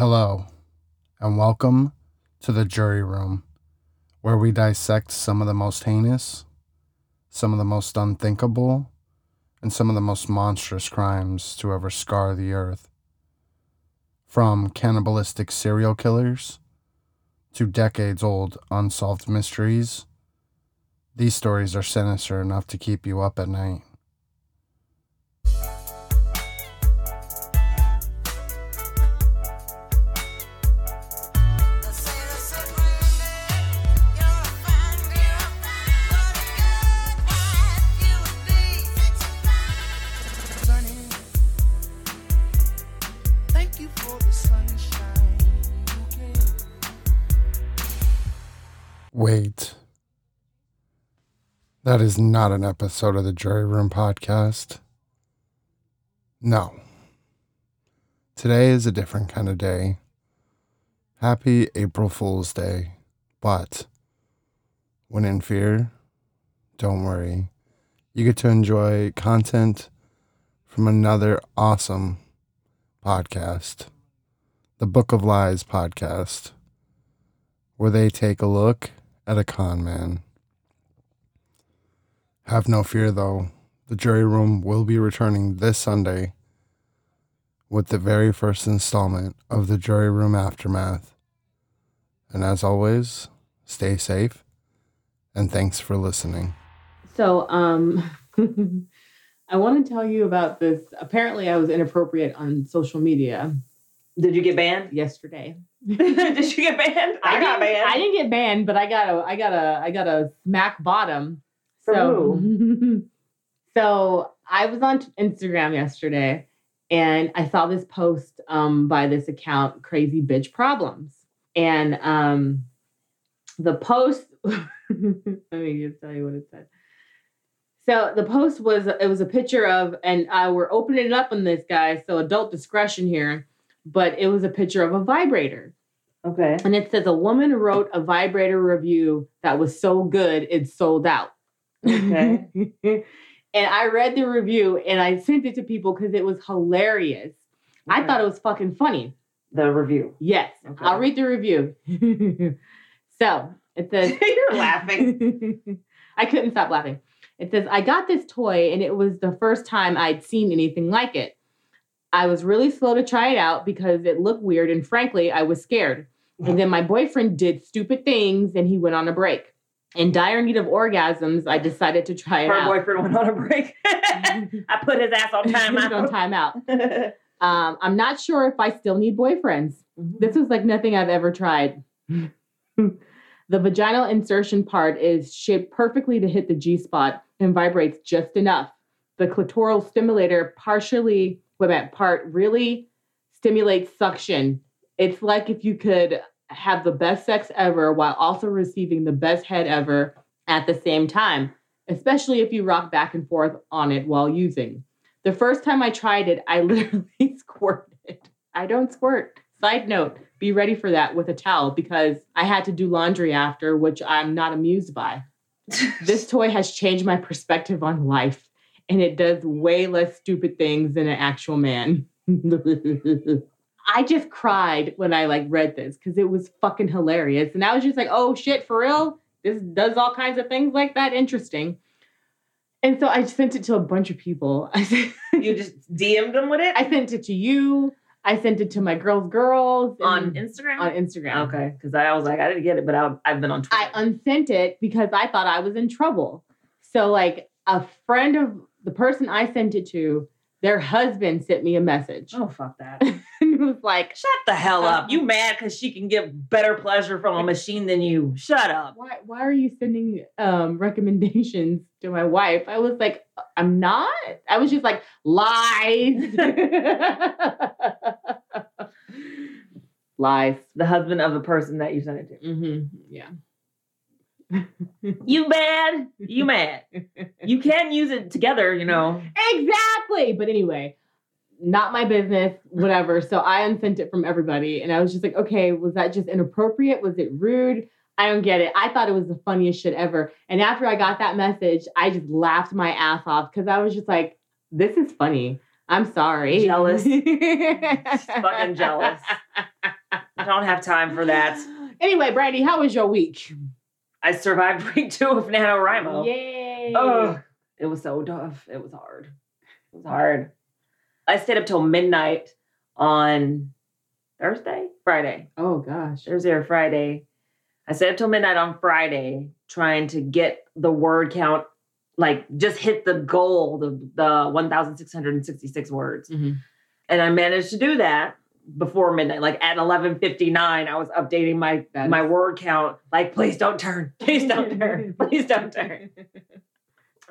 Hello, and welcome to the jury room, where we dissect some of the most heinous, some of the most unthinkable, and some of the most monstrous crimes to ever scar the earth. From cannibalistic serial killers to decades old unsolved mysteries, these stories are sinister enough to keep you up at night. That is not an episode of the Jury Room podcast. No. Today is a different kind of day. Happy April Fool's Day. But when in fear, don't worry. You get to enjoy content from another awesome podcast, the Book of Lies podcast where they take a look at a con man. Have no fear, though. The jury room will be returning this Sunday with the very first installment of the jury room aftermath. And as always, stay safe and thanks for listening. So, um, I want to tell you about this. Apparently, I was inappropriate on social media Did you get banned? yesterday. Did you get banned? I, got didn't, banned. I didn't get banned, but I got a, I got a, I got a smack bottom. So, so I was on Instagram yesterday, and I saw this post um, by this account, Crazy Bitch Problems, and um, the post. let me just tell you what it said. So the post was it was a picture of, and uh, we're opening it up on this guy, so adult discretion here. But it was a picture of a vibrator. Okay. And it says a woman wrote a vibrator review that was so good it sold out. Okay. and I read the review and I sent it to people because it was hilarious. I thought it was fucking funny. the review. Yes. Okay. I'll read the review. so it says You're laughing. I couldn't stop laughing. It says, I got this toy and it was the first time I'd seen anything like it. I was really slow to try it out because it looked weird and frankly, I was scared. And then my boyfriend did stupid things and he went on a break. In dire need of orgasms, I decided to try it Her out. boyfriend went on a break. I put his ass on timeout. on timeout. Um, I'm not sure if I still need boyfriends. Mm-hmm. This was like nothing I've ever tried. the vaginal insertion part is shaped perfectly to hit the G spot and vibrates just enough. The clitoral stimulator partially, wait a minute, part really stimulates suction. It's like if you could have the best sex ever while also receiving the best head ever at the same time, especially if you rock back and forth on it while using. The first time I tried it, I literally squirted. I don't squirt. Side note, be ready for that with a towel because I had to do laundry after, which I'm not amused by. This toy has changed my perspective on life, and it does way less stupid things than an actual man. I just cried when I like read this because it was fucking hilarious. And I was just like, oh shit, for real? This does all kinds of things like that. Interesting. And so I sent it to a bunch of people. I sent, you just DM'd them with it I sent it to you. I sent it to my girls' girls on Instagram. on Instagram. Okay, because I was like, I didn't get it, but I, I've been on Twitter. I unsent it because I thought I was in trouble. So, like, a friend of the person I sent it to, their husband sent me a message. oh fuck that! was like, Shut the hell up! You mad because she can get better pleasure from a machine than you? Shut up! why, why are you sending um, recommendations to my wife? I was like, I'm not. I was just like, lies. lies. The husband of the person that you sent it to. hmm Yeah. You mad? You mad? You can use it together, you know. Exactly. But anyway, not my business, whatever. So I unsent it from everybody. And I was just like, okay, was that just inappropriate? Was it rude? I don't get it. I thought it was the funniest shit ever. And after I got that message, I just laughed my ass off because I was just like, this is funny. I'm sorry. Jealous. fucking jealous. I don't have time for that. Anyway, Brandi, how was your week? I survived week two of NaNoWriMo. Yay. Oh, it was so tough. It was hard. It was hard. I stayed up till midnight on Thursday, Friday, Oh gosh. Thursday or Friday. I stayed up till midnight on Friday trying to get the word count, like just hit the goal, the, the 1,666 words. Mhm. And I managed to do that before midnight. Like at 11:59, I was updating my my word count. Like, please don't turn. Please don't turn. Please don't turn.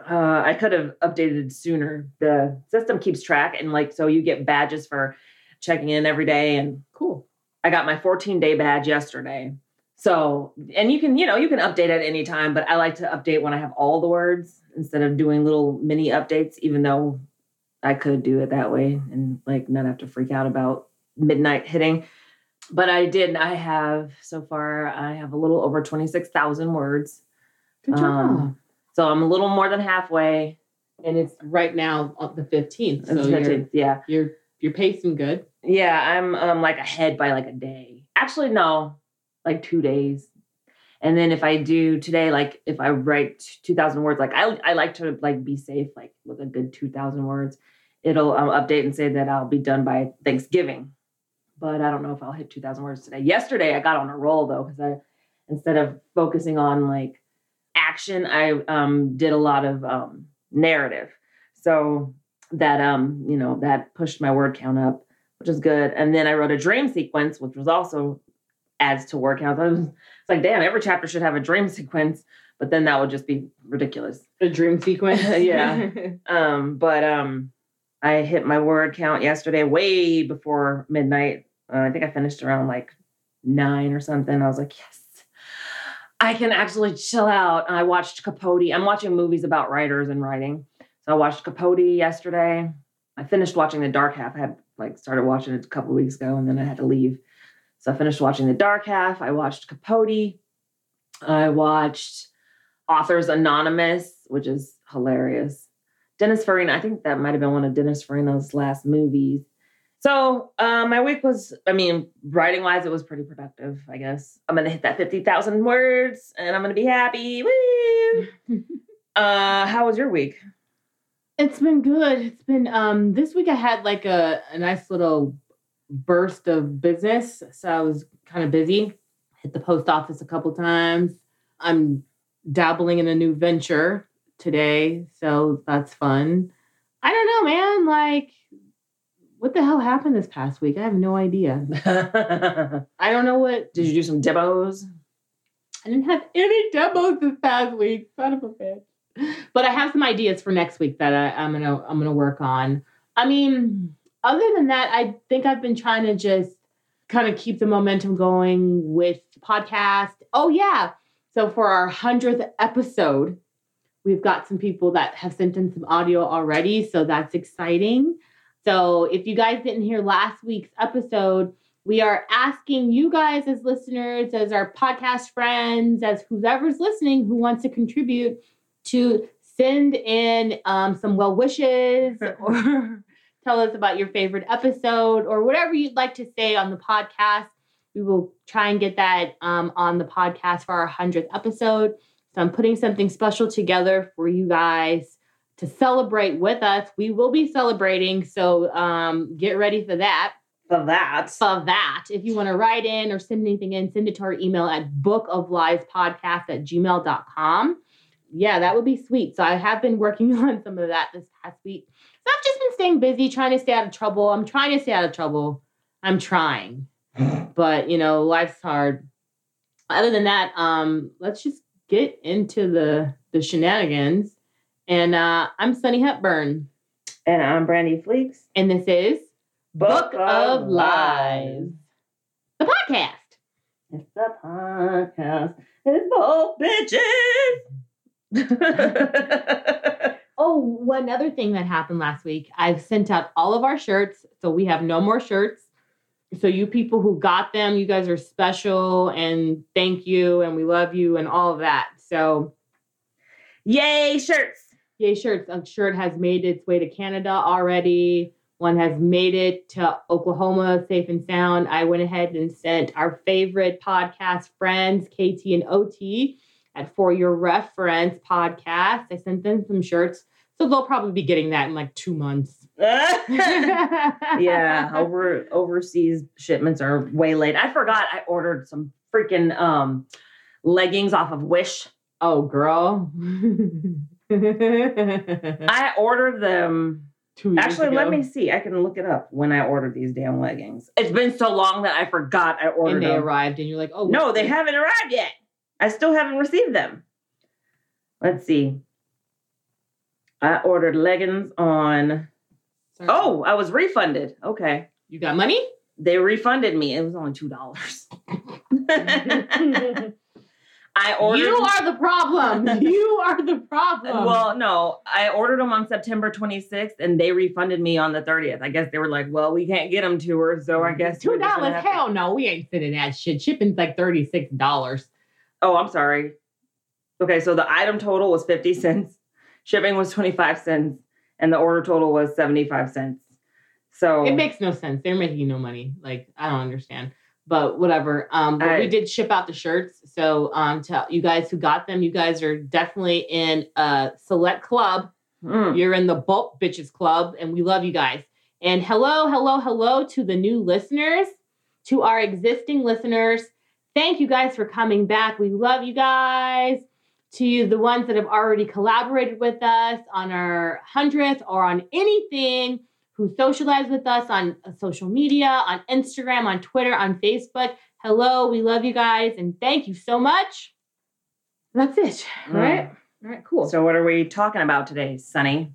Uh, I could have updated sooner. The system keeps track, and like, so you get badges for checking in every day. And Cool. I got my 14 day badge yesterday. So, and you can, you know, you can update at any time, but I like to update when I have all the words instead of doing little mini updates, even though I could do it that way and like not have to freak out about midnight hitting. But I did. I have so far, I have a little over 26,000 words. Good job. Um, So I'm a little more than halfway. and it's right now on the 15th. So It's you're, 15th, yeah. you're you're pacing good. Yeah, I'm um like ahead by like a day. Actually, no, like two days. And then if I do today, like if I write two thousand words, like I I like to like be safe, like with a good two thousand words. It'll um, update and say that I'll be done by Thanksgiving. But I don't know if I'll hit two thousand words today. Yesterday I got on a roll though because I instead of focusing on like action, I um did a lot of um narrative. So that um you know that pushed my word count up which is good. And then I wrote a dream sequence, which was also adds to word count. I was it's like, damn, every chapter should have a dream sequence, but then that would just be ridiculous. A dream sequence. Yeah. Um, but um, I hit my word count yesterday, way before midnight. Uh, I think I finished around like nine or something. I was like, yes, I can actually chill out. I watched Capote. I'm watching movies about writers and writing. So I watched Capote yesterday. I finished watching The Dark Half. I had like started watching it a couple weeks ago and then I had to leave. So I finished watching The Dark Half. I watched Capote. I watched Authors Anonymous, which is hilarious. Dennis Farina, I think that might have been one of Dennis Farina's last movies. So uh, my week was, I mean, writing wise, it was pretty productive, I guess. I'm going to hit that 50,000 words and I'm going to be happy. Woo! uh, how was your week? It's been good. It's been um this week I had like a, a nice little burst of business. So I was kind of busy. Hit the post office a couple times. I'm dabbling in a new venture today, so that's fun. I don't know, man. Like what the hell happened this past week? I have no idea. I don't know what Did you do some demos? I didn't have any demos this past week. Son of a bitch. But I have some ideas for next week that I, I'm gonna I'm gonna work on. I mean, other than that, I think I've been trying to just kind of keep the momentum going with podcast. Oh yeah. So for our hundredth episode, we've got some people that have sent in some audio already. So that's exciting. So if you guys didn't hear last week's episode, we are asking you guys as listeners, as our podcast friends, as whoever's listening who wants to contribute to send in um, some well wishes or tell us about your favorite episode or whatever you'd like to say on the podcast. We will try and get that um, on the podcast for our 100th episode. So I'm putting something special together for you guys to celebrate with us. We will be celebrating. So um, get ready for that For that. of that. If you want to write in or send anything in, send it to our email at bookofliespodcast at gmail.com. Yeah, that would be sweet. So I have been working on some of that this past week. So I've just been staying busy, trying to stay out of trouble. I'm trying to stay out of trouble. I'm trying. but you know, life's hard. Other than that, um, let's just get into the the shenanigans. And uh, I'm Sunni Hepburn, And I'm Brandi Fleeks. and this is Book of Lies, the podcast. It's the podcast. It's both bitches. Oh, one other thing that happened last week. I've sent out all of our shirts, so we have no more shirts. So you people who got them, you guys are special and thank you and we love you and all of that. So Yay, shirts. Yay shirts. A shirt has made its way to Canada already. One has made it to Oklahoma safe and sound. I went ahead and sent our favorite podcast friends, KT and OT, at For Your Reference podcast. I sent them some shirts. So they'll probably be getting that in like two months. yeah, over overseas shipments are way late. I forgot I ordered some freaking um leggings off of Wish. Oh, girl. I ordered them. Two years Actually, let me see. I can look it up when I ordered these damn leggings. It's been so long that I forgot I ordered And they them. arrived, and you're like, oh, No, they this? haven't arrived yet. I still haven't received them. Let's see. I ordered leggings on. Sorry. Oh, I was refunded. Okay. you got money? They refunded me. It was only two dollars. I ordered. You are the problem. you are the problem. well, no, I ordered them on September 26th, and they refunded me on the 30th. I guess they were like, "Well, we can't get them to her, so I guess two dollars. have to-" Hell no, we ain't sending that shit. Shipping's like thirty six dollars. Oh, I'm sorry. Okay, so the item total was 50 cents, shipping was 25 cents, and the order total was 75 cents. So It makes no sense. They're making no money. Like I don't understand. But whatever. Um, but I- we did ship out the shirts. So um, to you guys who got them, you guys are definitely in a select club. Mm. You're in the bulk bitches club, and we love you guys. And hello, hello, hello to the new listeners, to our existing listeners. Thank you guys for coming back. We love you guys. To the ones that have already collaborated with us on our 100th or on anything, who socialize with us on uh, social media, on Instagram, on Twitter, on Facebook. Hello, we love you guys, and thank you so much. That's it, Mm. right? All right, cool. So what are we talking about today, Sunni?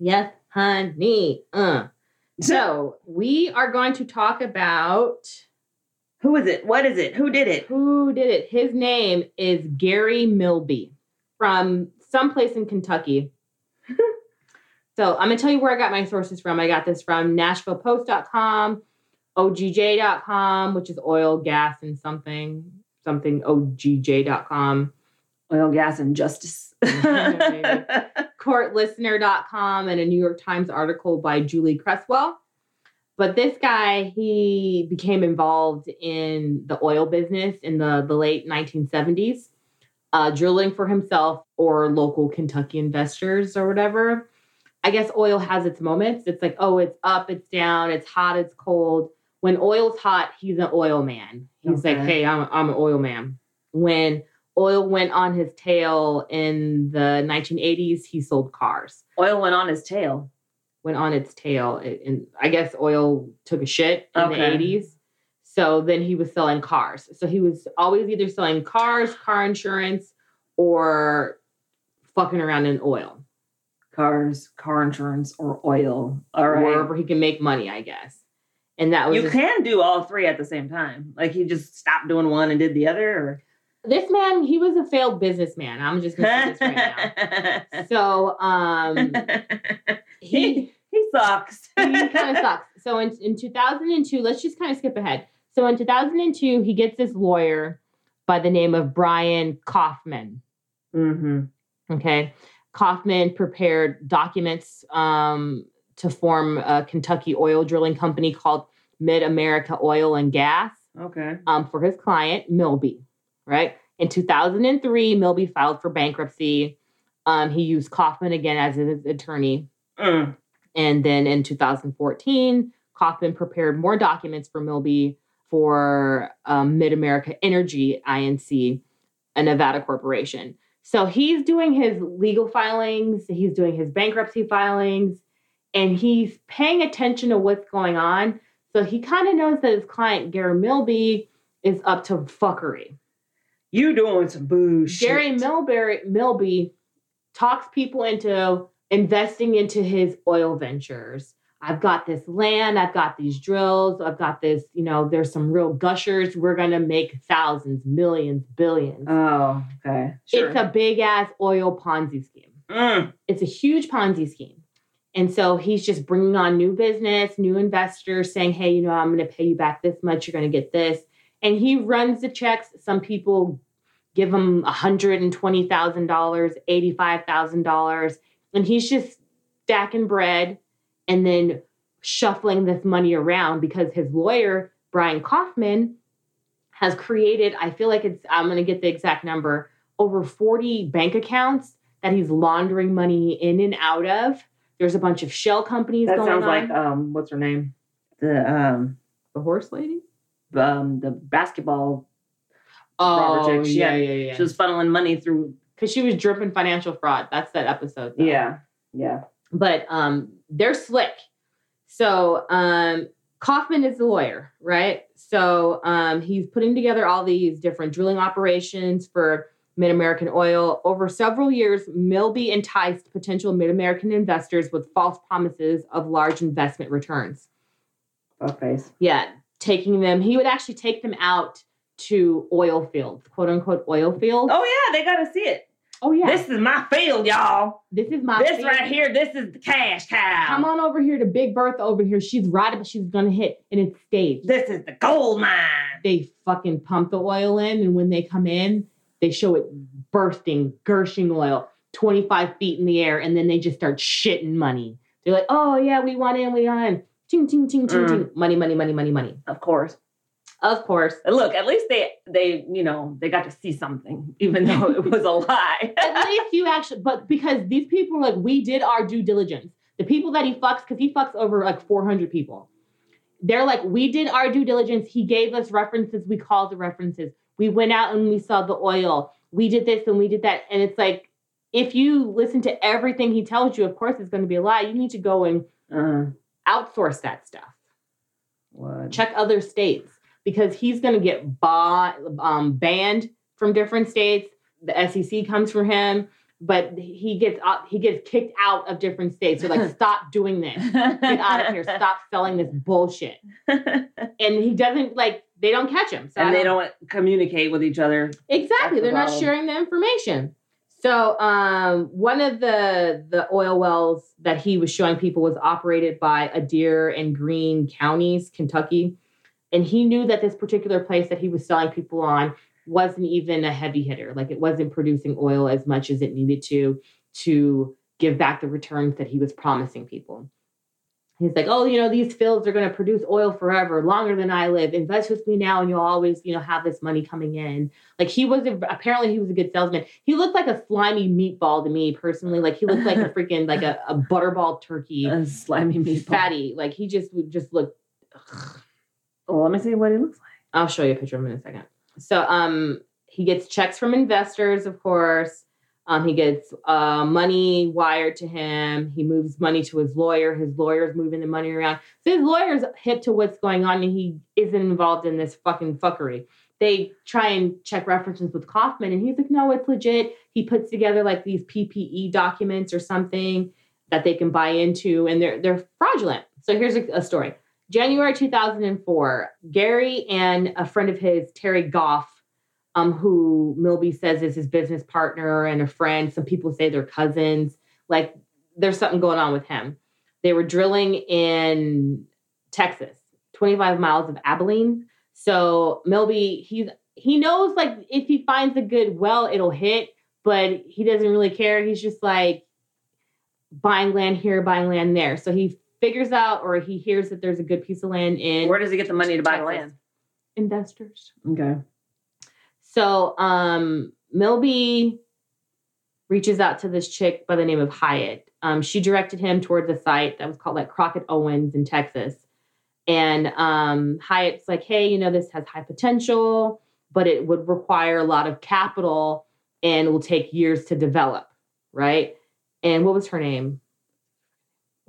Yes, honey. Uh. So we are going to talk about Who is it? What is it? Who did it? who did it. His name is Gary Milby from someplace in Kentucky. so I'm gonna tell you where I got my sources from. I got this from NashvillePost.com, OGJ.com, which is oil, gas, and something, something OGJ.com. Oil, gas, and justice. Courtlistener.com and a New York Times article by Julie Creswell. But this guy, he became involved in the oil business in the, the late 1970s, uh, drilling for himself or local Kentucky investors or whatever. I guess oil has its moments. It's like, oh, it's up, it's down, it's hot, it's cold. When oil's hot, he's an oil man. He's like, hey, I'm, I'm an oil man. When oil went on his tail in the 1980s, he sold cars. Oil went on his tail. Went on its tail. It- And I guess oil took a shit in Okay. the 80s. So then he was selling cars. So he was always either selling cars, car insurance, or fucking around in oil. Cars, car insurance, or oil. All right. Wherever he can make money, I guess. And that was you his- can do all three at the same time. Like he just stopped doing one and did the other, or this man, he was a failed businessman. I'm just gonna say this right now. So um he he sucks. he kind of sucks. So in, in 2002, let's just kind of skip ahead. So in 2002, he gets this lawyer by the name of Brian Kaufman. hmm Okay. Kaufman prepared documents um, to form a Kentucky oil drilling company called Mid America Oil and Gas Okay. um, for his client, Milby, right? In 2003, Milby filed for bankruptcy. Um, he used Kaufman again as his attorney. Mm. And then in 2014, Kaufman prepared more documents for Milby for um, Mid America Energy INC, a Nevada corporation. So he's doing his legal filings, he's doing his bankruptcy filings, and he's paying attention to what's going on. So he kind of knows that his client, Gary Milby, is up to fuckery. You doing some bullshit. Gary Milbury, Milby talks people into investing into his oil ventures. I've got this land, I've got these drills, I've got this, you know, there's some real gushers. We're going to make thousands, millions, billions. Oh, okay. Sure. It's a big ass oil Ponzi scheme. Mm. It's a huge Ponzi scheme. And so he's just bringing on new business, new investors saying, hey, you know, I'm going to pay you back this much. You're going to get this. And he runs the checks. Some people give him $120,000, $85,000. And he's just stacking bread. And then shuffling this money around because his lawyer, Brian Kaufman, has created, I feel like it's, I'm going to get the exact number, over 40 bank accounts that he's laundering money in and out of. There's a bunch of shell companies That going sounds on. like um, what's her name? The um, the horse lady? um, the basketball. Oh, yeah, yeah, yeah. She was funneling money through. Because she was dripping financial fraud. That's that episode. though. Yeah, yeah. But um they're slick. So um kaufman is the lawyer right? So um he's putting together all these different drilling operations for mid-american oil. Over several years milby enticed potential mid-american investors with false promises of large investment returns. Okay. yeah taking them he would actually take them out to oil fields quote unquote oil fields. Oh yeah, they gotta see it. Oh yeah This is my field, y'all. this is my this field. right here, this is the cash cow. Come on over here to Big Bertha over here. She's right, but she's gonna hit, and it's staged. This is the gold mine. They fucking pump the oil in, and when they come in, they show it bursting, gushing oil, 25 feet in the air, and then they just start shitting money. They're like, oh yeah, we want in, we want in. Ting, ting, ting, ting, Mm. ting. Money, money, money, money, money. Of course. Of course. Look, at least they they you know they got to see something, even though it was a lie. At least you actually, but because these people are like, we did our due diligence. The people that he fucks, because he fucks over like 400 people. They're like, we did our due diligence. He gave us references. We called the references. We went out and we saw the oil. We did this and we did that. And it's like, if you listen to everything he tells you, of course it's going to be a lie. You need to go and uh, outsource that stuff. what? Check other states because he's going to get ba- um, banned from different states. The SEC comes for him, but he gets uh, he gets kicked out of different states. They're like, stop doing this. Get out of here. Stop selling this bullshit. And he doesn't like. They don't catch him. So and they don't communicate with each other. Exactly. That's They're not sharing the information. So um, one of the the oil wells that he was showing people was operated by Adair and Greene counties, Kentucky. And he knew that this particular place that he was selling people on wasn't even a heavy hitter. Like it wasn't producing oil as much as it needed to to give back the returns that he was promising people. He's like, oh, you know, these fields are going to produce oil forever, longer than I live. Invest with me now, and you'll always, you know, have this money coming in. Like he was a, apparently he was a good salesman. He looked like a slimy meatball to me personally. Like he looked like a freaking like a, a butterball turkey, A slimy meatball. fatty. Like he just would just look. Well, let me see what he looks like. I'll show you a picture of him in a second. So um he gets checks from investors, of course. Um, he gets uh, money wired to him. He moves money to his lawyer. His lawyer's moving the money around. So his lawyer's hip to what's going on, and he isn't involved in this fucking fuckery. They try and check references with Kaufman, and he's like, "No, it's legit." He puts together like these PPE documents or something that they can buy into, and they're they're fraudulent. So here's a, a story. January 2004, Gary and a friend of his, Terry Goff, um, who Milby says is his business partner and a friend. Some people say they're cousins. Like there's something going on with him. They were drilling in Texas, 25 miles of Abilene. So Milby, he's he knows like if he finds a good well, it'll hit, but he doesn't really care. He's just like buying land here, buying land there. So he figures out or he hears that there's a good piece of land in Where does he get the money to buy Texas. land? investors. Okay. So um Milby reaches out to this chick by the name of Hyatt. Um, she directed him towards a site that was called like Crockett Owens in Texas. And um, Hyatt's like, hey, you know, this has high potential, but it would require a lot of capital and will take years to develop, right? And what was her name?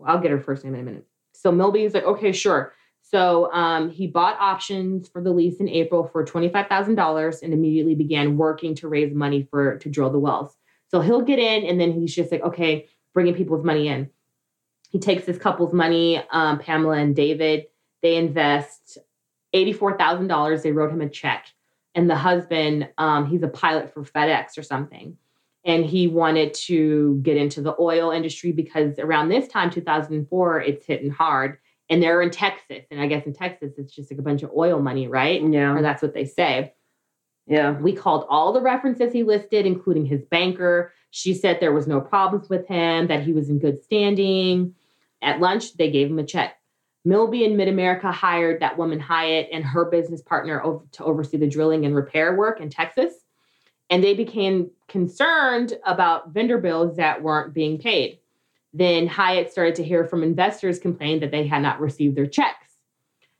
I'll get her first name in a minute. So Milby's like, okay, sure. So um, he bought options for the lease in April for $25,000 and immediately began working to raise money for to drill the wells. So he'll get in and then he's just like, okay, bringing people's money in. He takes this couple's money, um, Pamela and David. They invest $84,000. They wrote him a check. And the husband, um, he's a pilot for FedEx or something. And he wanted to get into the oil industry because around this time, 2004, it's hitting hard and they're in Texas. And I guess in Texas, it's just like a bunch of oil money, right? Or Yeah. that's what they say. Yeah. We called all the references he listed, including his banker. She said there was no problems with him, that he was in good standing. At lunch, they gave him a check. Milby and Mid America hired that woman Hyatt and her business partner over, to oversee the drilling and repair work in Texas. And they became concerned about vendor bills that weren't being paid. Then Hyatt started to hear from investors complaining that they had not received their checks.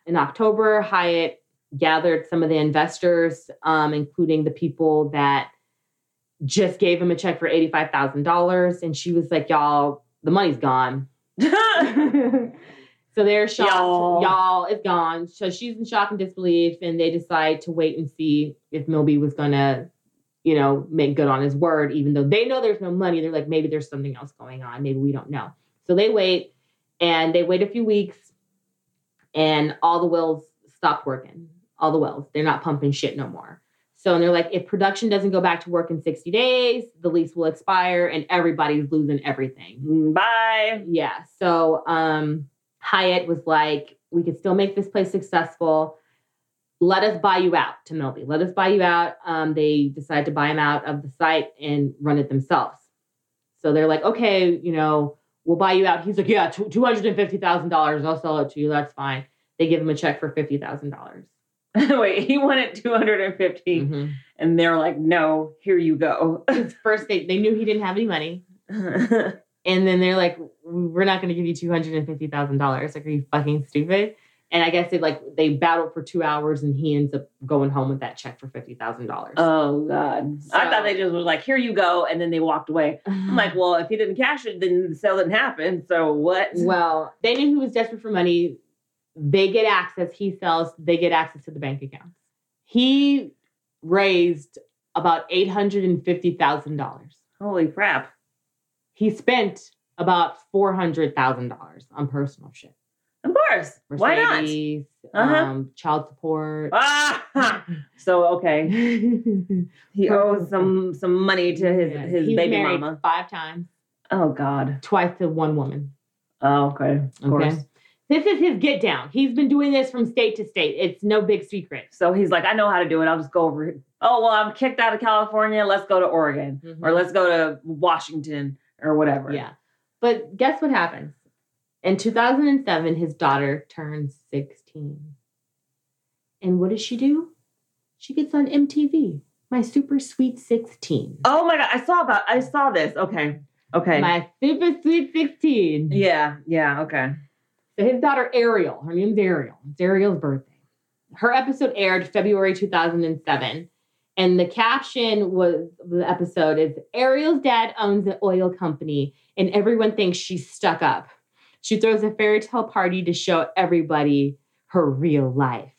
In October, Hyatt gathered some of the investors, um, including the people that just gave him a check for $85,000. And she was like, Y'all, the money's gone. so they're shocked. Y'all. Y'all, it's gone. So she's in shock and disbelief, and they decide to wait and see if Milby was gonna, you know, make good on his word, even though they know there's no money. They're like, maybe there's something else going on. Maybe we don't know. So they wait, and they wait a few weeks, and all the wells stop working. All the wells, they're not pumping shit no more. So and they're like, if production doesn't go back to work in 60 days, the lease will expire, and everybody's losing everything. Bye. Yeah. So um Hyatt was like, we could still make this place successful. Let us buy you out to Milby. Let us buy you out. Um, they decide to buy him out of the site and run it themselves. So they're like, okay, you know, we'll buy you out. He's like, yeah, two hundred and fifty thousand dollars. I'll sell it to you. That's fine. They give him a check for fifty thousand dollars. Wait, he wanted 250 Mm-hmm. and they're like, no, here you go. First, they they knew he didn't have any money, and then they're like, we're not going to give you two hundred and fifty thousand dollars. Like, are you fucking stupid? And I guess they like they battled for two hours, and he ends up going home with that check for fifty thousand dollars. oh God. I thought they just was like, here you go. And then they walked away. I'm like, well, if he didn't cash it, then the sale didn't happen. So what? well, they knew he was desperate for money. They get access. He sells. They get access to the bank accounts. He raised about eight hundred and fifty thousand dollars. Holy crap. He spent about four hundred thousand dollars on personal shit. Course. Why not? Uh-huh. um, child support. Ah! So okay. He owes some some money to his Yeah, his he's baby mama. five times, Oh God. twice to one woman. Oh, okay. Of Okay. course. This is his get down. He's been doing this from state to state. It's no big secret. So he's like, I know how to do it. I'll just go over. here. Oh well, I'm kicked out of California. Let's go to Oregon Mhm. or let's go to Washington or whatever. Yeah. But guess what happens? In 2007, his daughter turns 16. And what does she do? She gets on MTV, my super sweet 16. Oh my God. I saw about. I saw this. Okay. Okay. My super sweet 16. yeah. Yeah. Okay. So his daughter Ariel, her name's Ariel. It's Ariel's birthday. Her episode aired February 2007. And the caption was the episode is Ariel's dad owns an oil company and everyone thinks she's stuck up. She throws a fairy tale party to show everybody her real life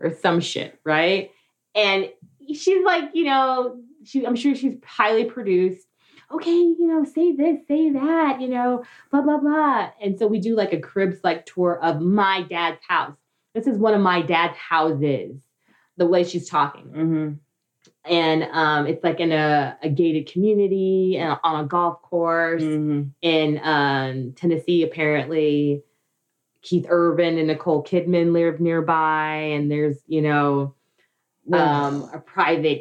or some shit, right? And she's like, you know, she I'm sure she's highly produced. Okay, you know, say this, say that, you know, blah blah blah. And so we do like a cribs like tour of my dad's house. This is one of my dad's houses. The way she's talking, Mm-hmm. And um, it's like in a, a gated community and on a golf course Mm-hmm. in um, Tennessee. Apparently, Keith Urban and Nicole Kidman live nearby, and there's you know um, a private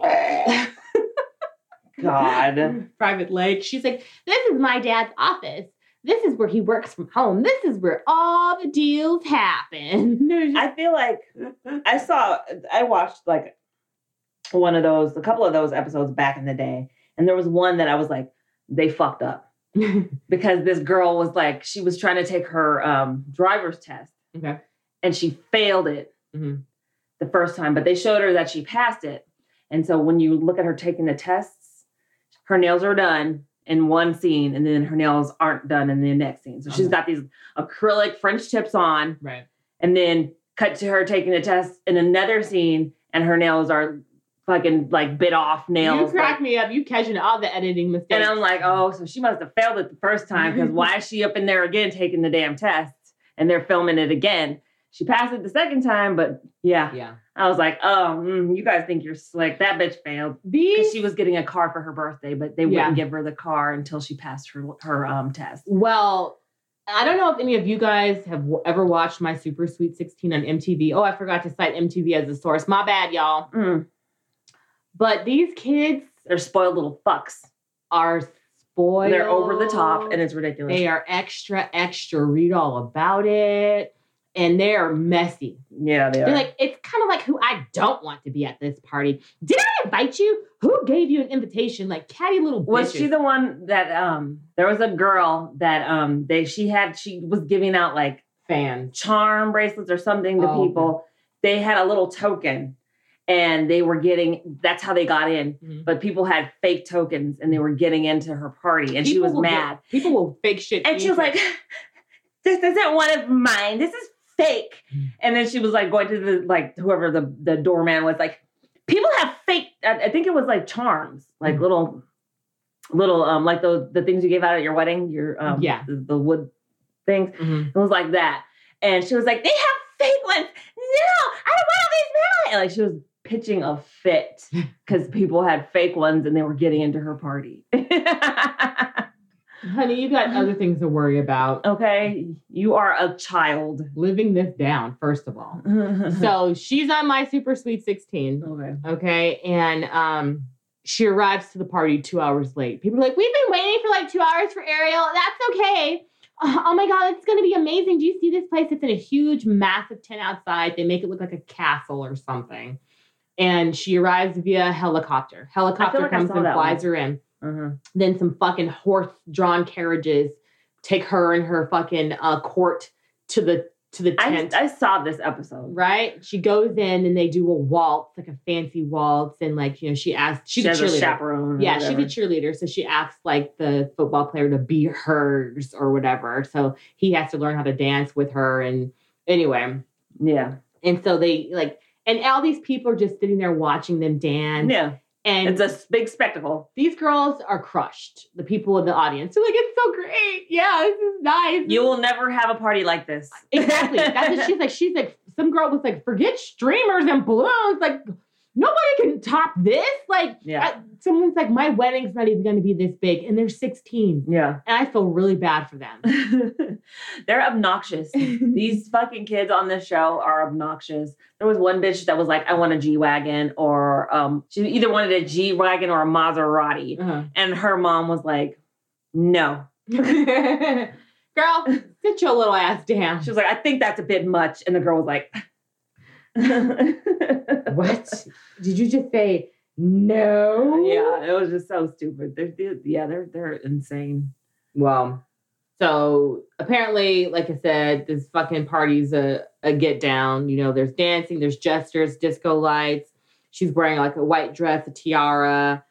God. private lake. She's like, this is my dad's office. This is where he works from home. This is where all the deals happen. I feel like I saw, I watched like one of those, a couple of those episodes back in the day. And there was one that I was like, they fucked up because this girl was like, she was trying to take her um, driver's test okay. and she failed it Mhm. the first time, but they showed her that she passed it. And so when you look at her taking the tests, her nails are done in one scene and then her nails aren't done in the next scene. So she's got these acrylic French tips on Right. and then cut to her taking the test in another scene and her nails are fucking like bit off nails. you crack like- me up. You catching all the editing mistakes. and I'm like, oh, so she must have failed it the first time because why is she up in there again taking the damn test and they're filming it again? She passed it the second time, but yeah, yeah. I was like, oh, mm, you guys think you're slick. That bitch failed These because she was getting a car for her birthday, but they wouldn't give her the car until she passed her her um test. Well, I don't know if any of you guys have w- ever watched my Super Sweet 16 on MTV. Oh, I forgot to cite MTV as a source. My bad, y'all. Mm, But these kids they're spoiled little fucks. are spoiled. They're over the top and it's ridiculous. They are extra, extra. Read all about it. and they're messy. Yeah, they are. They're like, it's kind of like who I don't want to be at this party. Did I invite you? Who gave you an invitation? Like catty little was she the one that um there was a girl that um they she had she was giving out like fan? charm bracelets or something to Oh, people. They had a little token and they were getting that's how they got in. Mhm. But people had fake tokens and they were getting into her party and she was will get- mad. people will fake shit. And she was like, This isn't one of mine. This is fake. Mm. And then she was like going to the like whoever the, the doorman was like, people have fake I, I think it was like charms, like Mm. little little um like the the things you gave out at your wedding, your um Yeah. the, the wood things. Mhm. It was like that. And she was like, they have fake ones. No, I don't want all these. And like she was pitching a fit because people had fake ones and they were getting into her party. honey, you got other things to worry about. okay. You are a child. Living this down, first of all. So she's on my super sweet 16. okay. Okay. And um she arrives to the party two hours late. People are like, We've been waiting for like two hours for Ariel. That's okay. Uh, Oh my God, it's going to be amazing. Do you see this place? It's in a huge, massive tent outside. They make it look like a castle or something. And she arrives via helicopter. Helicopter like comes and flies one. her in. Uh-huh. Then some fucking horse drawn carriages take her and her fucking uh, court to the to the tent I saw this episode. right? She goes in and they do a waltz, like a fancy waltz, and like you know, she asks, she's she a has a cheerleader. chaperone. yeah, she's a cheerleader, so she asks like the football player to be hers or whatever. So he has to learn how to dance with her, and anyway, Yeah. and so they like, and all these people are just sitting there watching them dance, Yeah. and It's a big spectacle. these girls are crushed. The people in the audience, they're like, "It's so great, yeah, this is nice." You will never have a party like this. Exactly. That's what she's like. She's like, some girl was like, forget streamers and balloons. Like, nobody can top this. Like, Yeah. I- someone's like, my wedding's not even going to be this big, and they're 16, Yeah. and I feel really bad for them. They're obnoxious. These fucking kids on this show are obnoxious. There was one bitch that was like, I want a G Wagon, or um, she either wanted a G Wagon or a Maserati. Uh-huh. And her mom was like, no. Girl, sit your little ass down. She was like, I think that's a bit much. And the girl was like, What? Did you just say no? Yeah, it was just so stupid. They're, they're- yeah, they're they're insane. Well, so apparently, like I said, this fucking party's a, a get down. You know, there's dancing, there's gestures, disco lights. She's wearing like a white dress, a tiara,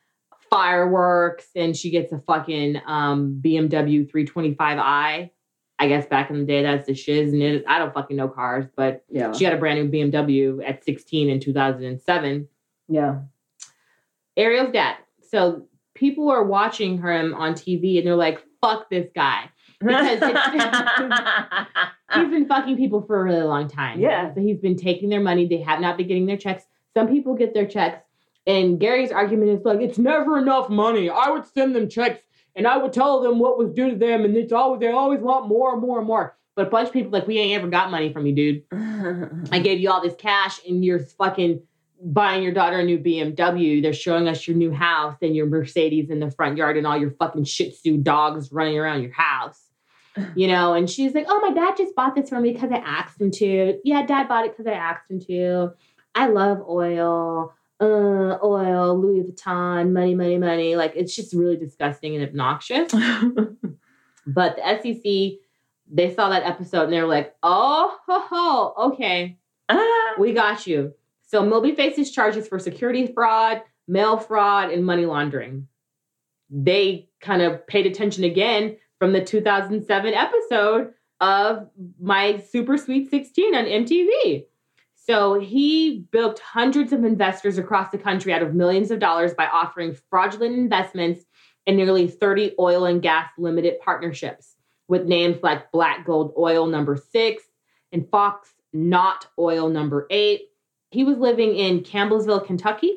fireworks, and she gets a fucking um, BMW 325i. I guess back in the day, that's the shiz. And it, I don't fucking know cars, but Yeah, she had a brand new BMW at 16 in 2007. yeah. Ariel's dad. So people are watching him on TV and they're like, fuck this guy. Because He's been fucking people for a really long time. Yeah. So he's been taking their money. They have not been getting their checks. Some people get their checks. And Gary's argument is like, it's never enough money. I would send them checks and I would tell them what was due to them. And it's always, they always want more and more and more. But a bunch of people like, we ain't ever got money from you, dude. I gave you all this cash and you're fucking buying your daughter a new BMW. They're showing us your new house and your Mercedes in the front yard and all your fucking Shih Tzu dogs running around your house. You know, and she's like, "Oh, my dad just bought this for me because I asked him to." Yeah, dad bought it because I asked him to. I love oil, uh, oil, Louis Vuitton, money, money, money. Like it's just really disgusting and obnoxious. But the SEC, they saw that episode and they were like, "Oh, ho, ho, okay, Ah, we got you. So Moby faces charges for security fraud, mail fraud, and money laundering. They kind of paid attention again from the 2007 episode of My Super Sweet 16 on MTV. So he bilked hundreds of investors across the country out of millions of dollars by offering fraudulent investments in nearly 30 oil and gas limited partnerships with names like Black Gold Oil number six and Fox Not Oil number eight. He was living in Campbellsville, Kentucky,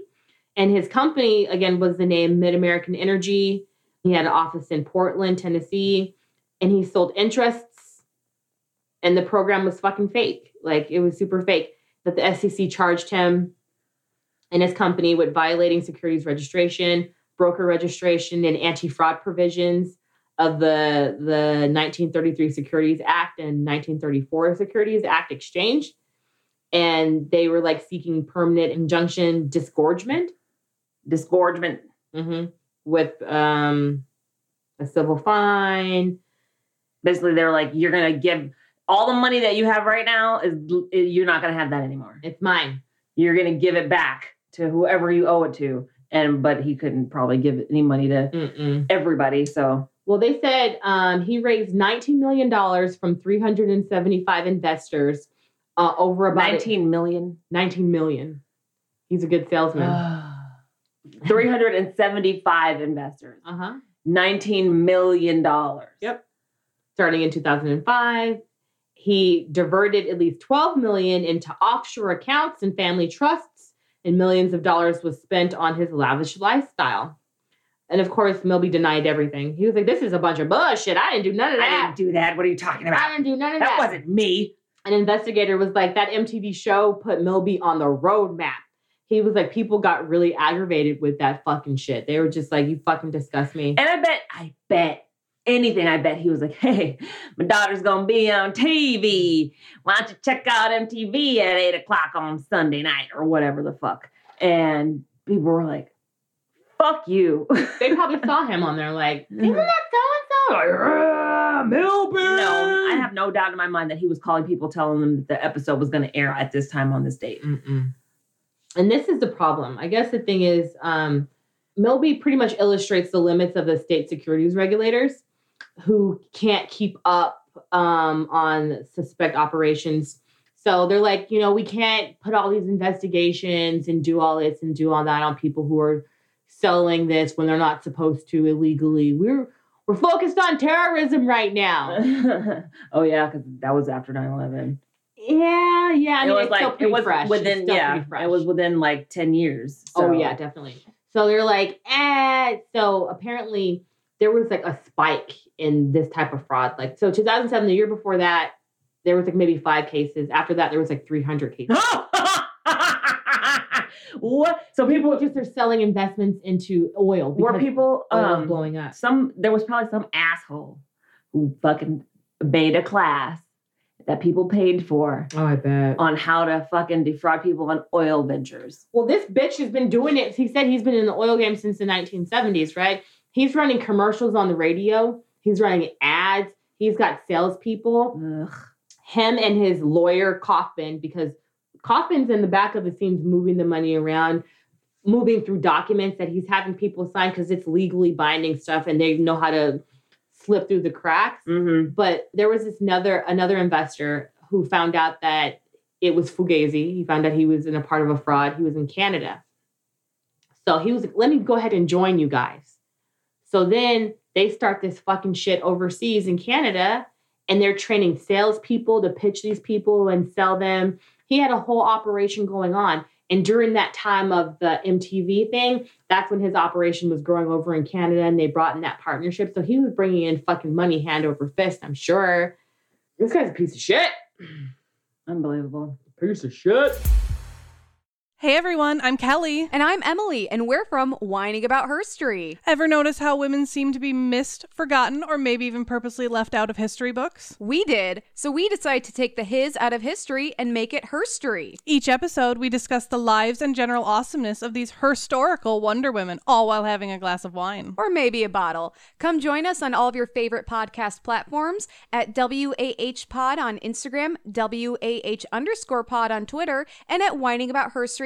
and his company, again, was the name Mid American Energy. He had an office in Portland, Tennessee, and he sold interests, and the program was fucking fake. Like it was super fake. That the SEC charged him and his company with violating securities registration, broker registration, and anti fraud provisions of the the 1933 Securities Act and 1934 Securities Act exchange, and they were like seeking permanent injunction disgorgement Disgorgement. mhm, with um, a civil fine. Basically, they're like, you're gonna give all the money that you have right now is you're not gonna have that anymore. It's mine. You're gonna give it back to whoever you owe it to. And but he couldn't probably give any money to Mm-mm. everybody. So Well, they said um, he raised 19 million dollars from 375 investors uh, over about 19 million. 19 million. He's a good salesman. Uh, 375 investors. Uh huh. 19 million dollars. Yep. Starting in 2005, he diverted at least 12 million into offshore accounts and family trusts, and millions of dollars was spent on his lavish lifestyle. And of course, Milby denied everything. He was like, "This is a bunch of bullshit. I didn't do none of that. I didn't do that. What are you talking about? I didn't do none of That that." wasn't me. An investigator was like, "That MTV show put Milby on the roadmap." He was like, "People got really aggravated with that fucking shit. They were just like, you fucking disgust me." And I bet, I bet anything, I bet he was like, hey, my daughter's gonna be on TV. Why don't you check out MTV at eight o'clock on Sunday night or whatever the fuck? And people were like, fuck you. they probably saw him on there, like, "Isn't that so and so?" Like, "Ah, Milby. no, I have no doubt in my mind that he was calling people telling them that the episode was gonna air at this time on this date. Mm-mm. And this is the problem. I guess the thing is, um, Milby pretty much illustrates the limits of the state securities regulators who can't keep up um, on suspect operations. So they're like, you know, we can't put all these investigations and do all this and do all that on people who are selling this when they're not supposed to illegally. We're we're focused on terrorism right now. oh yeah, because that was after 9-11. yeah, yeah. I it mean, was it's like still it was fresh. Within still yeah, fresh. it was within like 10 years. Oh so- yeah, definitely. So they're like, eh. So apparently there was like a spike in this type of fraud. Like so 2007, the year before that, there was like maybe five cases. After that, there was like 300 cases. what? So People people just are selling investments into oil. were people oil um blowing up. some there was probably some asshole who fucking made a class that people paid for Oh, I bet. on how to fucking defraud people on oil ventures. Well, this bitch has been doing it. He said he's been in the oil game since the 1970s, right? He's running commercials on the radio. He's running ads. He's got salespeople. Ugh. him and his lawyer Kaufman, because Kaufman's in the back of the scenes moving the money around, moving through documents that he's having people sign because it's legally binding stuff and they know how to slip through the cracks. Mhm. But there was this another another investor who found out that it was Fugazi. He found out he was in a part of a fraud. He was in Canada. So he was like, let me go ahead and join you guys. So then they start this fucking shit overseas in Canada and they're training salespeople to pitch these people and sell them. He had a whole operation going on. And during that time of the MTV thing, that's when his operation was growing over in Canada and they brought in that partnership. So he was bringing in fucking money hand over fist, I'm sure. This guy's a piece of shit. Unbelievable. Piece of shit. Hey everyone, I'm Kelly. And I'm Emily, and we're from Whining About Herstory. Ever notice how women seem to be missed, forgotten, or maybe even purposely left out of history books? We did, so we decided to take the his out of history and make it herstory. Each episode, we discuss the lives and general awesomeness of these historical Wonder Women, all while having a glass of wine. Or maybe a bottle. Come join us on all of your favorite podcast platforms at WAH Pod on Instagram, WAH underscore pod on Twitter, and at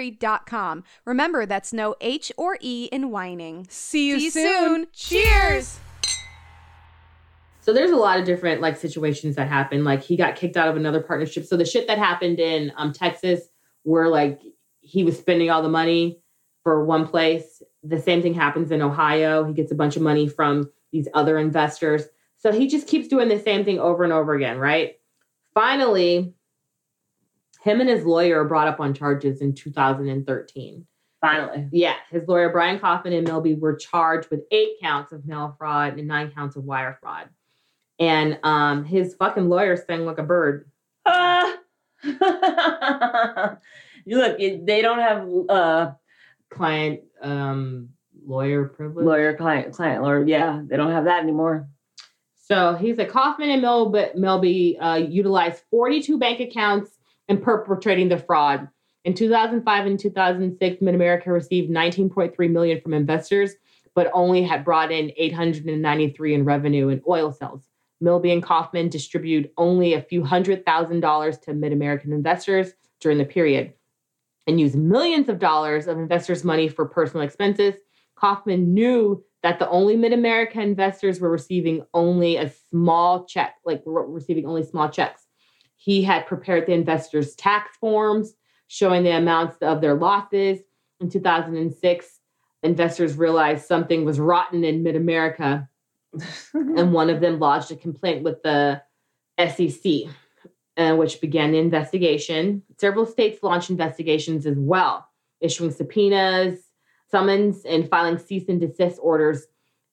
whiningaboutherstory.com. Remember, that's no H or E in whining. See you, See you soon. soon. Cheers. So there's a lot of different like situations that happen. Like he got kicked out of another partnership. So the shit that happened in um Texas where like he was spending all the money for one place. The same thing happens in Ohio. He gets a bunch of money from these other investors. So he just keeps doing the same thing over and over again, right? Finally, him and his lawyer are brought up on charges in 2013. Finally. Yeah, his lawyer Brian Kaufman and Milby were charged with eight counts of mail fraud and nine counts of wire fraud. And um, his fucking lawyer sang like a bird. You look, it- they don't have uh Client um, lawyer privilege. lawyer client client lawyer. Yeah, they don't have that anymore. So he's like Kaufman and Milby, Milby uh, utilized 42 bank accounts in perpetrating the fraud. In 2005 and 2006, Mid America received 19.3 million from investors, but only had brought in 893 in revenue in oil sales. Milby and Kaufman distribute only a few hundred thousand dollars to Mid American investors during the period and use millions of dollars of investors' money for personal expenses. Kaufman knew that the only Mid America investors were receiving only a small check, like receiving only small checks. He had prepared the investors' tax forms showing the amounts of their losses. In 2006, investors realized something was rotten in Mid America, and one of them lodged a complaint with the SEC, uh, which began the investigation. Several states launched investigations as well, issuing subpoenas, summons, and filing cease and desist orders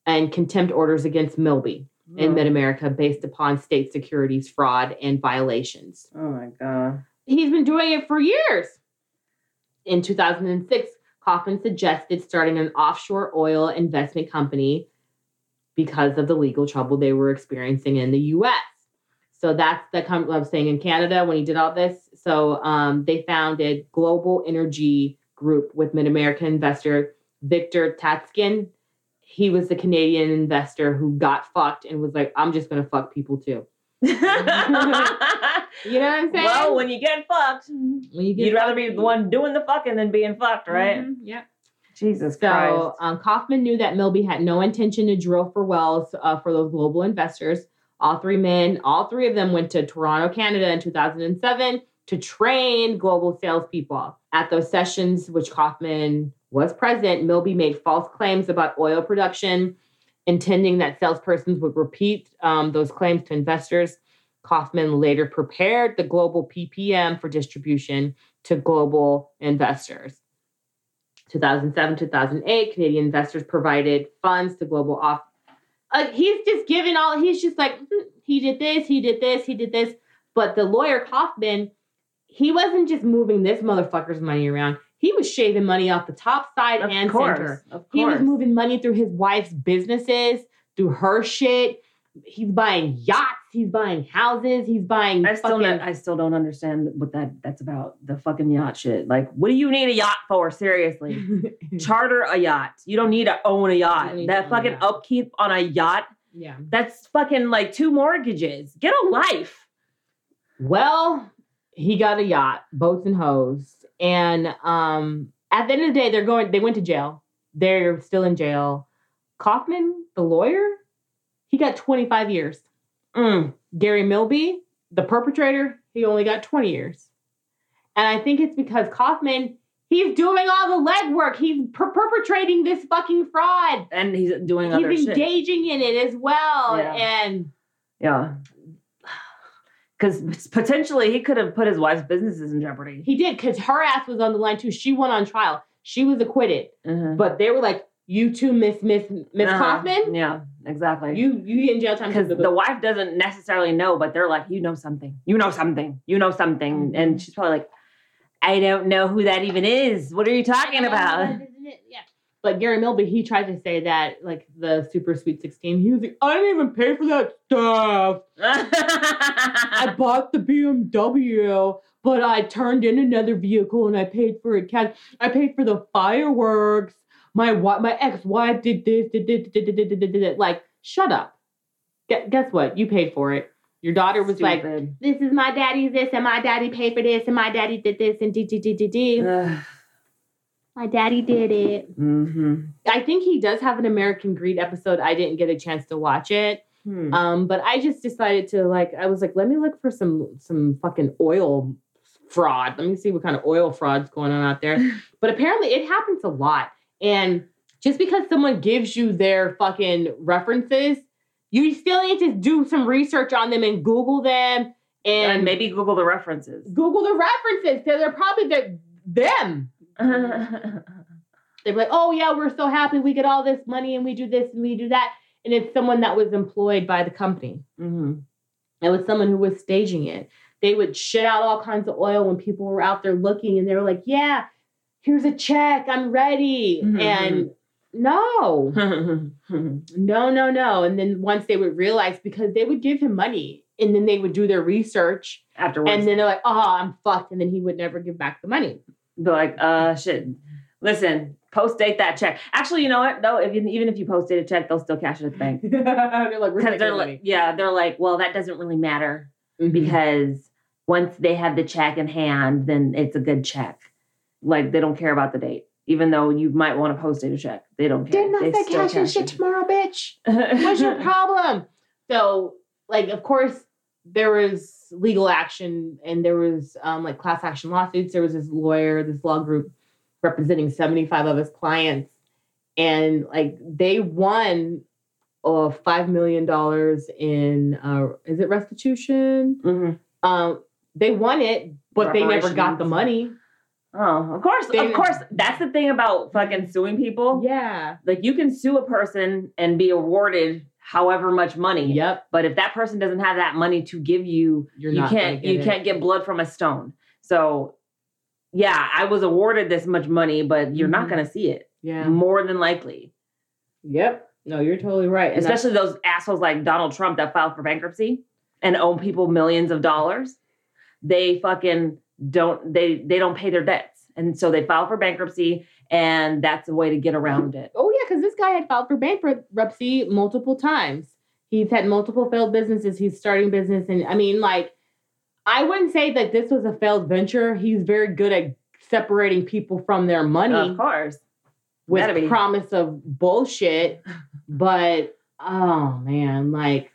and contempt orders against Milby in Mid America based upon state securities fraud and violations. oh my god. He's been doing it for years. In 2006, Kaufman suggested starting an offshore oil investment company because of the legal trouble they were experiencing in the US. So that's the company I was saying in Canada when he did all this. So um, they founded Global Energy Group with Mid American investor Victor Tatskin. He was the Canadian investor who got fucked and was like, I'm just going to fuck people too. You know what I'm saying? well, when you get fucked, When you get you'd rather be the one doing the fucking than being fucked, right? Mhm, yeah. Jesus So Christ. um, Kaufman knew that Milby had no intention to drill for wells uh, for those global investors. All three men, all three of them went to Toronto, Canada in 2007 to train global salespeople. At those sessions, which Kaufman was present, Milby made false claims about oil production, intending that salespersons would repeat um, those claims to investors. Kaufman later prepared the global PPM for distribution to global investors. 2007, 2008, Canadian investors provided funds to global off. Uh, he's just giving all, he's just like, "Hmm, he did this, he did this, he did this. But the lawyer Kaufman, he wasn't just moving this motherfucker's money around. He was shaving money off the top side Of and course. center. Of He was moving money through his wife's businesses, through her shit. He's buying yachts. He's buying houses. He's buying. I still, fucking, not, I still don't understand what that that's about. The fucking yacht shit. Like, what do you need a yacht for? Seriously, charter a yacht. You don't need to own a yacht. don't need to That fucking upkeep on a yacht. yeah. That's fucking like two mortgages. Get a life. Well, he got a yacht, boats and hoes, and um, at the end of the day, they're going. They went to jail. They're still in jail. Kaufman, the lawyer, he got 25 years. Mm. Gary Milby, the perpetrator, he only got 20 years. And I think it's because Kaufman, he's doing all the legwork. He's per- perpetrating this fucking fraud. And he's doing other He's shit. engaging in it as well. Yeah. And Yeah. Because potentially he could have put his wife's businesses in jeopardy. he did because her ass was on the line too. She went on trial. She was acquitted. Mhm. But they were like, you too, Miss Miss Miss Uh-huh. Kaufman, Yeah, exactly. you you get in jail time because too, the wife doesn't necessarily know, but they're like, you know something, you know something, you know something, Mhm. and she's probably like, I don't know who that even is. What are you talking about? Yeah. But Gary Milby, he tried to say that like the Super Sweet 16, he was like, I didn't even pay for that stuff. I bought the BMW, but I turned in another vehicle and I paid for it cash. I paid for the fireworks. My wi- my ex-wife did this, did this, did, did, did, did, did, did. Like, shut up. Gu- guess what? You paid for it. Your daughter was like, this is my daddy's this, and my daddy paid for this, and my daddy did this, and did, did, did, did, did. My daddy did it. Mhm. I think he does have an American Greed episode. I didn't get a chance to watch it. Hmm. Um, but I just decided to like I was like, let me look for some some fucking oil fraud. Let me see what kind of oil fraud's going on out there. but apparently it happens a lot. And just because someone gives you their fucking references, you still need to do some research on them and Google them and, and maybe Google the references. Google the references. So they're probably the, them. They're like, oh yeah, we're so happy we get all this money and we do this and we do that. And it's someone that was employed by the company. Mhm. It was someone who was staging it. They would shit out all kinds of oil when people were out there looking and they were like, yeah, here's a check, I'm ready. Mhm, And No. No, no, no. And then once they would realize because they would give him money and then they would do their research Afterwards, and then they're like, oh, I'm fucked. And then he would never give back the money. They're like, uh, shit. Listen, post date that check. Actually, you know what? Though, if you, even if you post date a check, they'll still cash it at the bank. they're like, they're like, yeah, they're like, well, that doesn't really matter Mhm. because once they have the check in hand, then it's a good check. Like they don't care about the date, even though you might want to post date a check. They don't care. Didn't They cash and shit it. tomorrow, bitch? What's your problem? So, like, of course, there was legal action and there was um, like class action lawsuits. There was this lawyer, this law group representing 75 of his clients. And like they won uh, $5 million in, uh, is it restitution? Mhm. Um, they won it, but they never got the money. Oh, of course, They- of course. That's the thing about fucking suing people. Yeah. Like you can sue a person and be awarded however much money. Yep. But if that person doesn't have that money to give you, You're you can't you it. can't get blood from a stone. So yeah, I was awarded this much money, but you're not Mhm. gonna see it. Yeah. More than likely. Yep. No, you're totally right. And Especially those assholes like Donald Trump that filed for bankruptcy and owe people millions of dollars. They fucking don't they they don't pay their debts. And so they file for bankruptcy and that's a way to get around it. Oh yeah, because this guy had filed for bankruptcy multiple times. He's had multiple failed businesses. He's starting business, and I mean, like, I wouldn't say that this was a failed venture. He's very good at separating people from their money Of course. with gotta be. promise of bullshit. But oh man, like,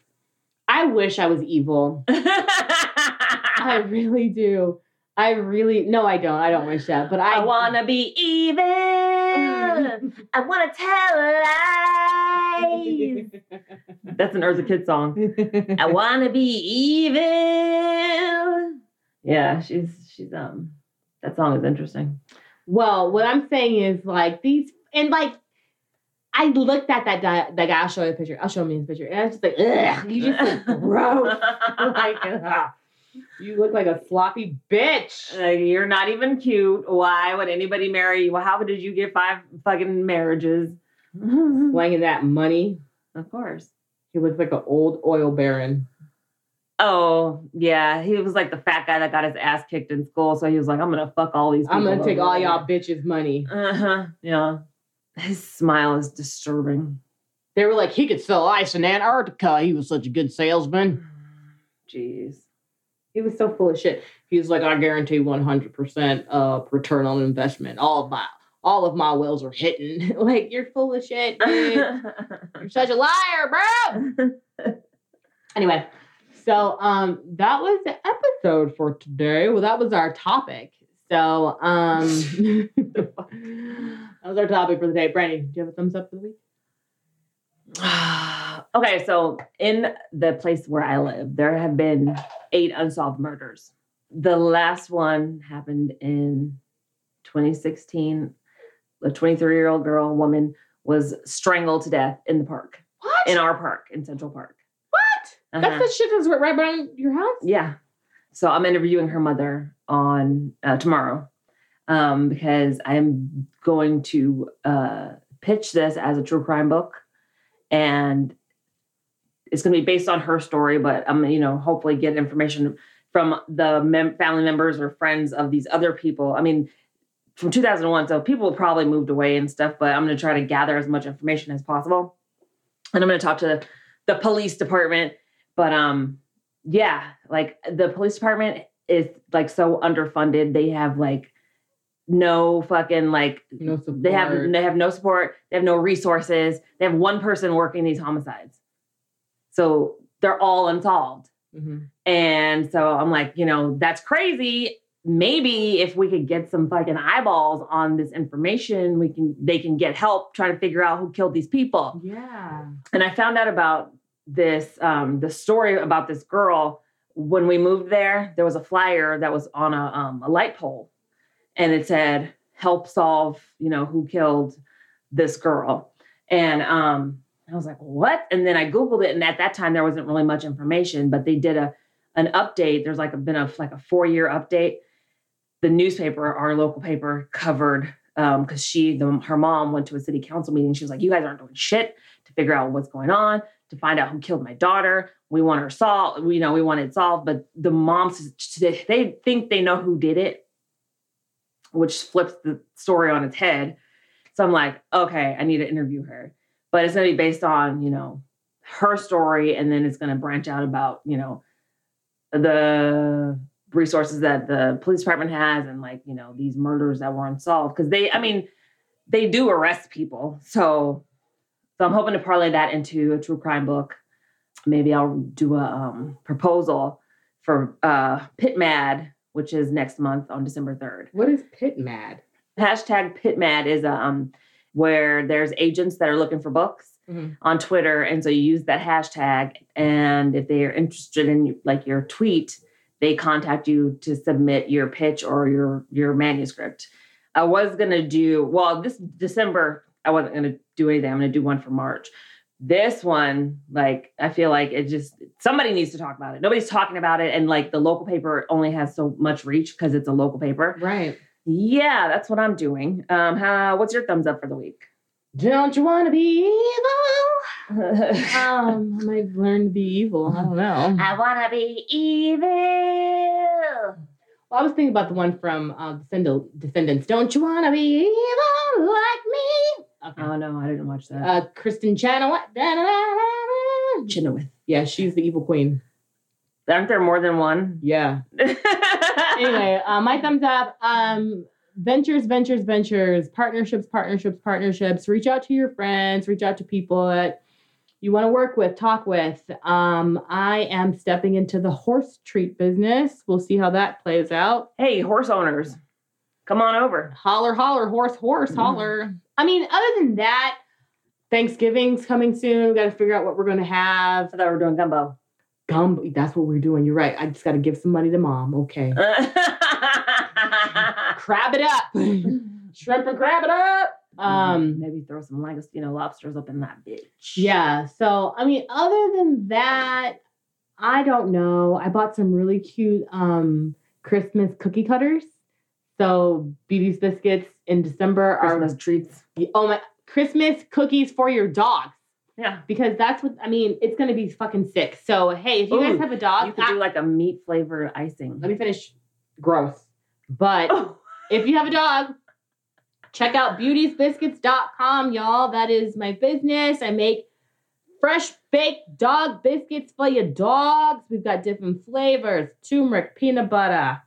I wish I was evil. I really do. I really no, I don't. I don't wish that. But I, I wanna be evil. I wanna tell lies. That's an Eartha Kitt song. I wanna be evil. Yeah, she's she's um that song is interesting. Well, what I'm saying is like these, and like I looked at that guy. That guy. I'll show you a picture. I'll show him his picture, and I was just like, ugh, you just look gross. like, ugh. You look like a sloppy bitch. Like, you're not even cute. Why would anybody marry you? How did you get five fucking marriages? Slanging that money. of course. He looks like an old oil baron. Oh, yeah. He was like the fat guy that got his ass kicked in school. So he was like, I'm going to fuck all these people. I'm gonna take all y'all bitches' money. Uh huh. Yeah. His smile is disturbing. They were like, he could sell ice in Antarctica. He was such a good salesman. Jeez. He was so full of shit. He was like, I guarantee 100% uh, return on investment. All of my all of my wells are hitting. like, you're full of shit, dude. You're such a liar, bro. anyway, so um that was the episode for today. Well, that was our topic. So um that was our topic for the day. Brandi, do you have a thumbs up for the week? okay, so in the place where I live, there have been eight unsolved murders. The last one happened in 2016. A 23 year old girl, woman, was strangled to death in the park, What? in our park, in Central Park. what? Uh-huh. That's the shit that's right behind your house? Yeah. So I'm interviewing her mother on uh, tomorrow um, because I'm going to uh, pitch this as a true crime book, and it's going to be based on her story. But I'm, you know, hopefully get information from the mem- family members or friends of these other people. I mean, from 2001, so people probably moved away and stuff. But I'm going to try to gather as much information as possible, and I'm going to talk to the police department. But um, yeah, like the police department is like so underfunded. They have like no fucking like No support. they have they have no support. They have no resources. They have one person working these homicides, so they're all unsolved. Mhm. And so I'm like, you know, that's crazy. Maybe if we could get some fucking eyeballs on this information, we can they can get help trying to figure out who killed these people Yeah. and I found out about this um the story about this girl when we moved there there was a flyer that was on a um a light pole and it said help solve you know who killed this girl and um I was like what and then I googled it and at that time there wasn't really much information but they did a an update there's like a, been a like a 4 year update the newspaper our local paper covered Um, because she, the, her mom went to a city council meeting. She was like, "You guys aren't doing shit to figure out what's going on, to find out who killed my daughter. We want her solved. You know, we want it solved." But the moms, they think they know who did it, which flips the story on its head. So I'm like, okay, I need to interview her, but it's gonna be based on you know her story, and then it's gonna branch out about you know the resources that the police department has and like you know these murders that were unsolved because they i mean they do arrest people. So so i'm hoping to parlay that into a true crime book. Maybe i'll do a um, proposal for uh PitMad which is next month on december 3rd What is PitMad? hashtag PitMad is um where there's agents that are looking for books Mhm. on Twitter, and so you use that hashtag. And if they are interested in like your tweet, they contact you to submit your pitch or your your manuscript. I was gonna do well this December. I wasn't gonna do anything. I'm gonna do one for March. This one, like, I feel like it just somebody needs to talk about it. Nobody's talking about it, and like the local paper only has so much reach because it's a local paper. Right. Yeah, that's what I'm doing. Um, how, what's your thumbs up for the week? Don't you want to be evil? Um, I might learn to be evil. I don't know. I wanna be evil. Well, I was thinking about the one from uh, Descend- Descendants. Don't you want to be evil like me? Okay. Oh no, I didn't watch that. Uh, Kristin Chenoweth. Chenoweth. Yeah, she's the evil queen. Aren't there more than one? Yeah. Anyway, uh, my thumbs up. Um, ventures, ventures, ventures, partnerships, partnerships, partnerships. Reach out to your friends. Reach out to people that you want to work with, talk with. Um, I am stepping into the horse treat business. We'll see how that plays out. hey, horse owners, come on over. Holler, holler, horse, horse, Mhm. holler. I mean, other than that, Thanksgiving's coming soon. We got to figure out what we're going to have. I thought we were doing gumbo. Gumbo. that's what we're doing. You're right. I just got to give some money to mom. Okay. crab it up. Shrimp and crab it up. Um, maybe throw some you know lobsters up in that bitch. yeah. So, I mean, other than that, I don't know. I bought some really cute um Christmas cookie cutters. So, Beauty's biscuits in December Christmas treats. oh my Christmas cookies for your dogs Yeah, because that's what I mean. It's gonna be fucking sick. So, hey, if you guys have a dog, you could I- do like a meat flavored icing. let me finish. Gross, but. Oh, if you have a dog, check out beautysbiscuits.com, y'all. That is my business. I make fresh baked dog biscuits for your dogs. We've got different flavors turmeric, peanut butter,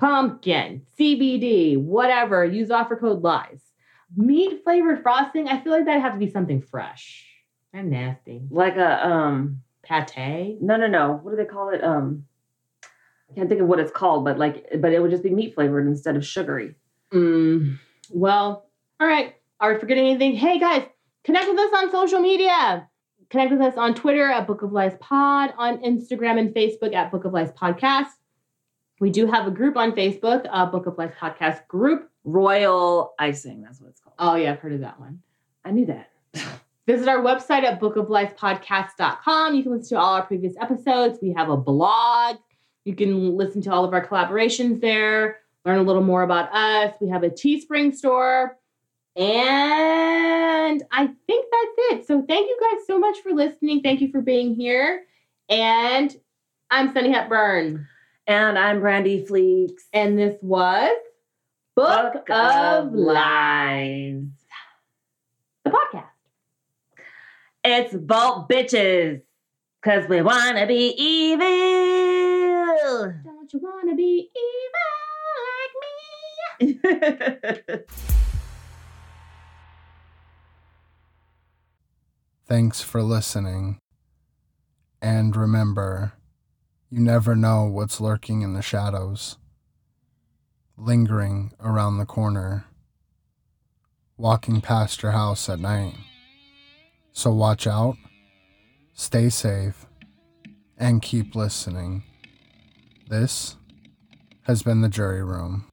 pumpkin, CBD, whatever. Use offer code LIES. Meat flavored frosting, I feel like that'd have to be something fresh. And nasty. like a um. Pate? No, no, no. What do they call it? Um, I can't think of what it's called, but like, but it would just be meat flavored instead of sugary. Mm, well, all right. Are we forgetting anything? Hey guys, connect with us on social media. Connect with us on Twitter at Book of Lies Pod, on Instagram and Facebook at Book of Lies Podcast. We do have a group on Facebook, uh, Book of Lies Podcast group. Royal icing. That's what it's called. Oh yeah, I've heard of that one. I knew that. Visit our website at bookofliespodcast.com. You can listen to all our previous episodes. We have a blog. You can listen to all of our collaborations there, learn a little more about us. We have a Teespring store. And I think that's it. So thank you guys so much for listening. Thank you for being here. And I'm Sunni Hepburn. And I'm Brandi Fleeks. And this was Book, of Lies, the podcast. It's BOLP Bitches. Cause we wanna be evil. Don't you want to be evil like me? Thanks for listening. And remember, you never know what's lurking in the shadows, lingering around the corner, walking past your house at night. So watch out, stay safe, and keep listening. This has been the jury room.